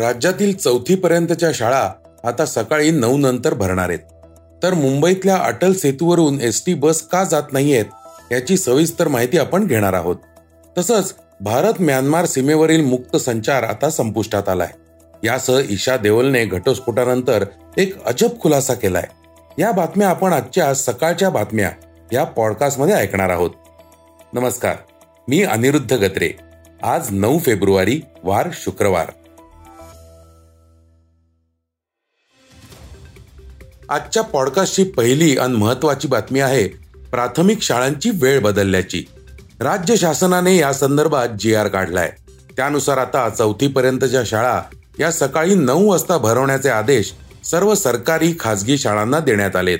राज्यातील चौथीपर्यंतच्या शाळा आता सकाळी नऊ नंतर भरणार आहेत. तर मुंबईतल्या अटल सेतूवरून एस टी बस का जात नाहीयेत याची सविस्तर माहिती आपण घेणार आहोत. तसंच भारत म्यानमार सीमेवरील मुक्त संचार आता संपुष्टात आलाय. यासह ईशा देवलने घटस्फोटानंतर एक अजब खुलासा केलाय. या बातम्या आपण आजच्या सकाळच्या बातम्या या पॉडकास्टमध्ये ऐकणार आहोत. नमस्कार मी अनिरुद्ध गत्रे. आज नऊ फेब्रुवारी वार शुक्रवार. आजच्या पॉडकास्टची पहिली आणि महत्वाची बातमी आहे प्राथमिक शाळांची वेळ बदलल्याची. राज्य शासनाने या संदर्भात जी आर काढलाय. त्यानुसार आता चौथी पर्यंतच्या शाळा या सकाळी नऊ वाजता भरवण्याचे आदेश सर्व सरकारी खासगी शाळांना देण्यात आलेत.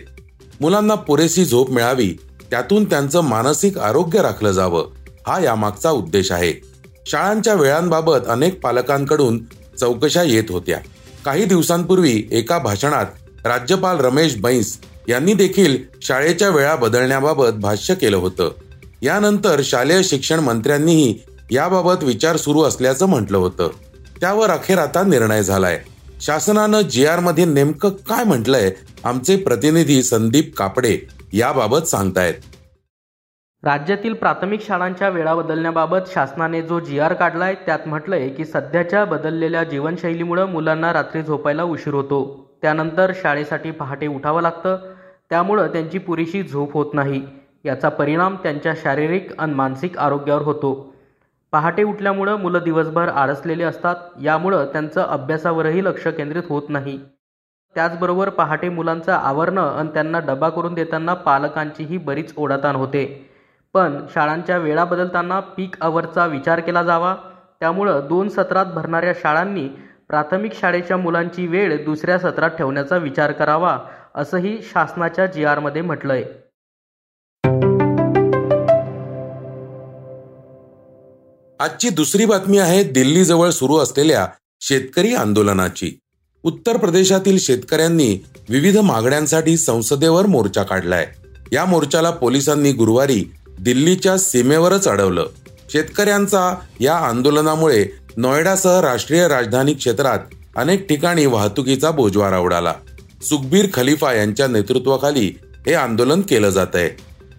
मुलांना पुरेशी झोप मिळावी त्यातून त्यांचं मानसिक आरोग्य राखलं जावं हा यामागचा उद्देश आहे. शाळांच्या वेळांबाबत अनेक पालकांकडून चौकशा येत होत्या. काही दिवसांपूर्वी एका भाषणात राज्यपाल रमेश बैस यांनी देखील शाळेच्या वेळा बदलण्याबाबत भाष्य केलं होतं. यानंतर शालेय शिक्षण मंत्र्यांनीही याबाबत विचार सुरू असल्याचं म्हटलं होतं. त्यावर अखेर आता निर्णय झालाय. शासनानं जी आरमध्ये नेमकं काय म्हटलंय? आमचे प्रतिनिधी संदीप कापडे याबाबत सांगतायत. राज्यातील प्राथमिक शाळांच्या वेळा बदलण्याबाबत शासनाने जो जी आर काढलाय त्यात म्हटलंय की सध्याच्या बदललेल्या जीवनशैलीमुळे मुलांना रात्री झोपायला उशीर होतो. त्यानंतर शाळेसाठी पहाटे उठावं लागतं. त्यामुळं त्यांची पुरेशी झोप होत नाही. याचा परिणाम त्यांच्या शारीरिक आणि मानसिक आरोग्यावर होतो. पहाटे उठल्यामुळं मुलं दिवसभर आळसलेले असतात. यामुळं त्यांचं अभ्यासावरही लक्ष केंद्रित होत नाही. त्याचबरोबर पहाटे मुलांचं आवरणं आणि त्यांना डबा करून देताना पालकांचीही बरीच ओढाताण होते. पण शाळांच्या वेळा बदलताना पीक अवरचा विचार केला जावा. त्यामुळं दोन सत्रात भरणाऱ्या शाळांनी प्राथमिक शाळेच्या मुलांची वेळ दुसऱ्या सत्रात ठेवण्याचा विचार करावा असंही शासनाच्या जी आरमध्ये म्हटलंय. आजची दुसरी बातमी आहे दिल्लीजवळ सुरू असलेल्या शेतकरी आंदोलनाची. उत्तर प्रदेशातील शेतकऱ्यांनी विविध मागण्यांसाठी संसदेवर मोर्चा काढलाय. या मोर्चाला पोलिसांनी गुरुवारी दिल्लीच्या सीमेवरच अडवलं. शेतकऱ्यांचा या आंदोलनामुळे नोएडासह राष्ट्रीय राजधानी क्षेत्रात अनेक ठिकाणी वाहतुकीचा बोजवारा उडाला. सुखबीर खलिफा यांच्या नेतृत्वाखाली हे आंदोलन केलं जात आहे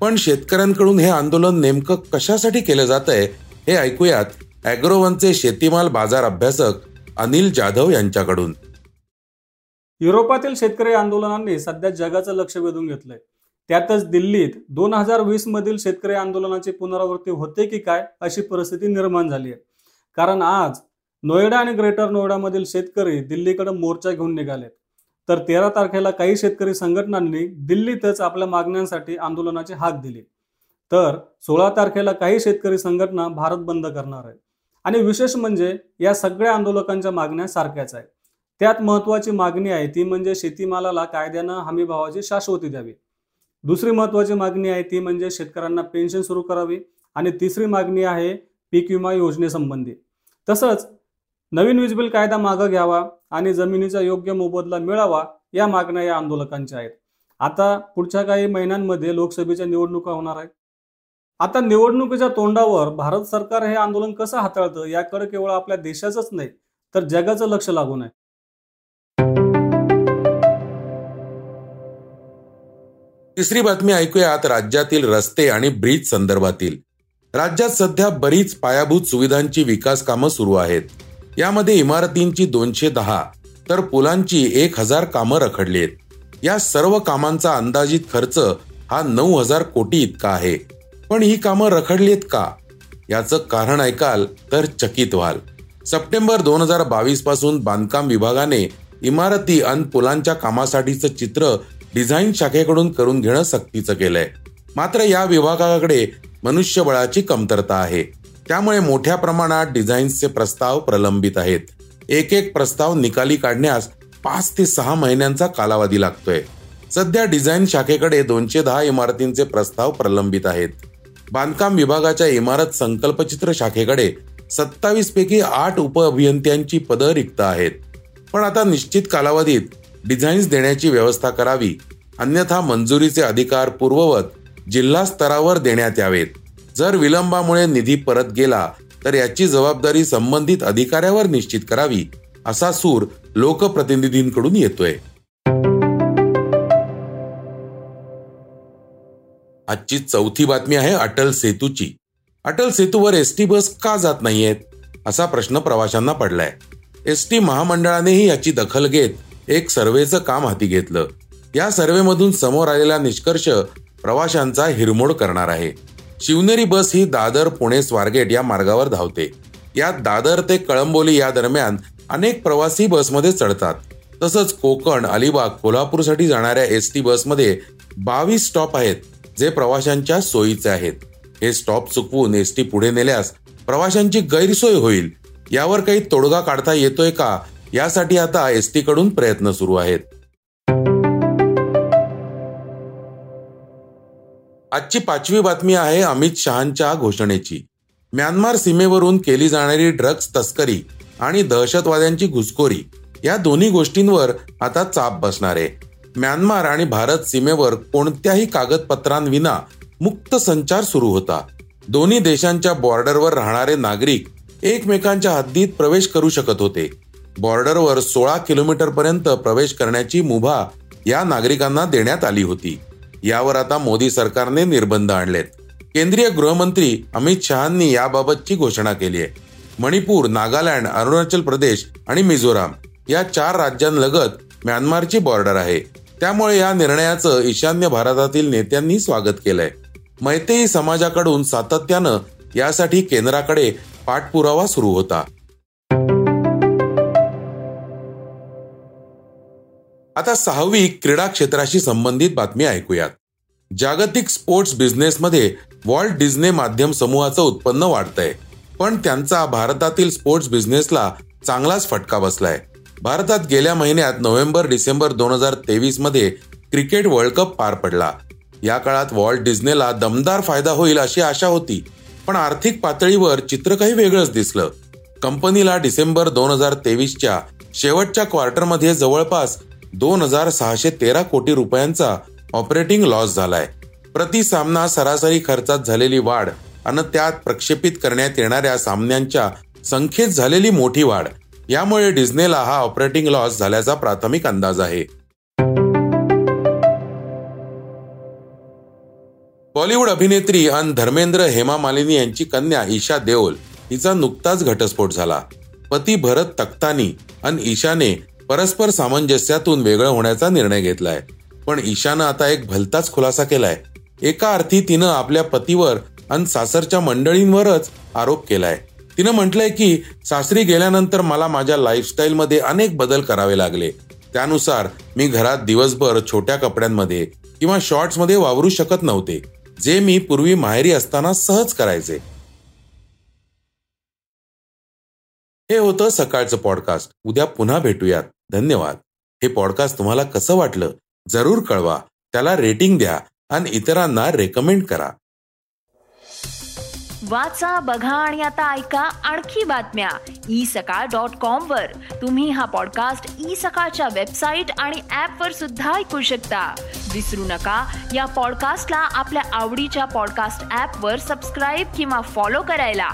पण शेतकऱ्यांकडून हे आंदोलन नेमकं कशासाठी केलं जात आहे हे ऐकूयात अॅग्रोवनचे शेतीमाल बाजार अभ्यासक अनिल जाधव यांच्याकडून. युरोपातील शेतकरी आंदोलनांनी सध्या जगाचं लक्ष वेधून घेतलंय. त्यातच दिल्लीत दोन हजार वीस मधील शेतकरी आंदोलनाची पुनरावृत्ती होते की काय अशी परिस्थिती निर्माण झाली आहे कारण आज नोएडा आणि ग्रेटर नोएडामधील शेतकरी दिल्लीकडे मोर्चा घेऊन निघालेत. तर तेरा तारखेला काही शेतकरी संघटनांनी दिल्लीतच आपल्या मागण्यांसाठी आंदोलनाची हाक दिली. तर सोळा तारखेला काही शेतकरी संघटना भारत बंद करणार आहे आणि विशेष म्हणजे या सगळ्या आंदोलकांच्या मागण्या सारख्याच आहेत. त्यात महत्वाची मागणी आहे ती म्हणजे शेतीमालाला कायद्यानं हमीभावाची शाश्वती द्यावी. दुसरी महत्वाची मागणी आहे ती म्हणजे शेतकऱ्यांना पेन्शन सुरू करावी. आणि तिसरी मागणी आहे पीक विमा योजनेसंबंधी. तसंच नवीन वीज बिल कायदा मागं घ्यावा आणि जमिनीचा योग्य मोबदला मिळावा या मागण्या या आंदोलकांच्या आहेत. आता पुढच्या काही महिन्यांमध्ये लोकसभेच्या निवडणुका होणार आहेत. आता निवडणुकीच्या तोंडावर भारत सरकार हे आंदोलन कसं हाताळतं याकडे केवळ आपल्या देशाचंच नाही तर जगाचं लक्ष लागून आहे. तिसरी बातमी ऐकूयात. राज्यातील रस्ते आणि ब्रिज संदर्भातील. राज्यात सध्या बरीच पायाभूत सुविधांची विकास कामं सुरू आहेत. यामध्ये इमारतींची दोनशे दहा तर पुलांची एक हजार कामं रखडली आहेत या सर्व कामांचा अंदाजित खर्च हा नऊ हजार कोटी इतका आहे. पण ही कामं रखडली आहेत का? याचं कारण ऐकाल तर चकित व्हाल. सप्टेंबर दोन हजार बावीसपासून बांधकाम विभागाने इमारती आणि पुलांच्या कामासाठीचं चित्र डिझाईन शाखेकडून करून घेणं सक्तीचं केलंय. मात्र या विभागाकडे मनुष्यबळाची कमतरता आहे. त्यामुळे मोठ्या प्रमाणात डिझाईन्सचे प्रस्ताव प्रलंबित आहेत. एक एक प्रस्ताव निकाली काढण्यास पाच ते सहा महिन्यांचा कालावधी लागतोय. सध्या डिझाईन शाखेकडे दोनशे दहा इमारतींचे प्रस्ताव प्रलंबित आहेत. बांधकाम विभागाच्या इमारत संकल्पचित्र शाखेकडे सत्तावीस पैकी आठ उपअभियंत्यांची पदं रिक्त आहेत. पण आता निश्चित कालावधीत डिझाईन्स देण्याची व्यवस्था करावी अन्यथा मंजुरीचे अधिकार पूर्ववत जिल्हा स्तरावर देण्यात यावेत. जर विलंबामुळे निधी परत गेला तर याची जबाबदारी संबंधित अधिकाऱ्यावर निश्चित करावी असा सूर लोकप्रतिनिधींकडून येतोय. आजची चौथी बातमी आहे अटल सेतूची. अटल सेतूवर एस टी बस का जात नाहीयेत? असा प्रश्न प्रवाशांना पडलाय. एस टी महामंडळानेही याची दखल घेत एक सर्वेचं काम हाती घेतलं. या सर्वेमधून समोर आलेला निष्कर्ष प्रवाशांचा हिरमोड करणार आहे. शिवनेरी बस ही दादर पुणे स्वारगेट या मार्गावर धावते. यात दादर ते कळंबोली या दरम्यान अनेक प्रवासी बसमध्ये चढतात. तसंच कोकण अलिबाग कोल्हापूरसाठी जाणाऱ्या एस टी बसमध्ये बावीस स्टॉप आहेत जे प्रवाशांच्या सोयीचे आहेत. हे स्टॉप चुकवून एस टी पुढे नेल्यास प्रवाशांची गैरसोय होईल. यावर काही तोडगा काढता येतोय का? यासाठी आता एस टी कडून प्रयत्न सुरू आहेत. आजची पाचवी बातमी आहे अमित शहांच्या घोषणेची. म्यानमार सीमेवरून केली जाणारी ड्रग्ज तस्करी आणि दहशतवाद्यांची घुसखोरी या दोन्ही गोष्टींवर आता चाप बसणार आहे. म्यानमार आणि भारत सीमेवर कोणत्याही कागदपत्रांविना मुक्त संचार सुरू होता. दोन्ही देशांच्या बॉर्डरवर राहणारे नागरिक एकमेकांच्या हद्दीत प्रवेश करू शकत होते. बॉर्डरवर सोळा किलोमीटर पर्यंत प्रवेश करण्याची मुभा या नागरिकांना देण्यात आली होती. यावर आता मोदी सरकारने निर्बंध आणलेत. केंद्रीय गृहमंत्री अमित शहानी याबाबतची घोषणा केली आहे. मणिपूर नागालँड अरुणाचल प्रदेश आणि मिझोराम या चार राज्यांलगत म्यानमारची बॉर्डर आहे. त्यामुळे या निर्णयाचं ईशान्य भारतातील नेत्यांनी स्वागत केलंय. मैतेई समाजाकडून सातत्यानं यासाठी केंद्राकडे पाठपुरावा सुरू होता. आता सहावी क्रीडा क्षेत्राशी संबंधित बातमी ऐकूयात. जागतिक स्पोर्ट्स बिझनेसमध्ये वॉल्ट डिझने माध्यम समूहाचं उत्पन्न वाढतंय. पण त्यांचा भारतातील स्पोर्ट्स बिझनेसला चांगलाच फटका बसलाय. भारतात गेल्या महिन्यात नोव्हेंबर डिसेंबर दोन हजार तेवीसमध्ये क्रिकेट वर्ल्ड कप पार पडला. या काळात वॉल्ट डिझनेला दमदार फायदा होईल अशी आशा होती पण आर्थिक पातळीवर चित्र काही वेगळंच दिसलं. कंपनीला डिसेंबर दोन हजार तेवीसच्या शेवटच्या क्वार्टरमध्ये जवळपास दोन हजार सहाशे तेरा कोटी रुपयांचा ऑपरेटिंग लॉस झालाय. प्रति सामना सरासरी खर्चात झालेली वाढ आणि त्यात प्रक्षेपित करण्यात येणाऱ्या सामन्यांच्या संख्येत झालेली मोठी वाढ. यामुळे डिझनेला हा ऑपरेटिंग लॉस झाल्याचा प्राथमिक अंदाज आहे. बॉलिवूड अभिनेत्री अन धर्मेंद्र हेमा मालिनी यांची कन्या ईशा देओल हिचा नुकताच घटस्फोट झाला. पती भरत तख्तानी अन ईशाने परस्पर सामंजस्यातून वेगळं होण्याचा निर्णय घेतलाय. पण ईशानं आता एक भलताच खुलासा केलाय. एका अर्थी तिनं आपल्या पतीवर आणि सासरच्या मंडळींवरच आरोप केलाय. तिनं म्हटलंय की सासरी गेल्यानंतर मला माझ्या लाईफस्टाईल मध्ये अनेक बदल करावे लागले. त्यानुसार मी घरात दिवसभर छोट्या कपड्यांमध्ये किंवा शॉर्ट्समध्ये वावरू शकत नव्हते जे मी पूर्वी माहेरी असताना सहज करायचे. हे होतं सकाळचं पॉडकास्ट. उद्या पुन्हा भेटूयात. धन्यवाद. हे पॉडकास्ट तुम्हाला कसं वाटलं जरूर कळवा. त्याला रेटिंग द्या आणि इतरांना रेकमेंड करा. वाचा बघा आणि आता ऐका आणखी बातम्या. ई सकाळ डॉट कॉम वर. तुम्ही हा पॉडकास्ट ई सकाळच्या वेबसाईट आणि ऍप वर सुद्धा ऐकू शकता. विसरू नका या पॉडकास्टला आपल्या आवडीच्या पॉडकास्ट ऍप वर सबस्क्राईब किंवा फॉलो करायला.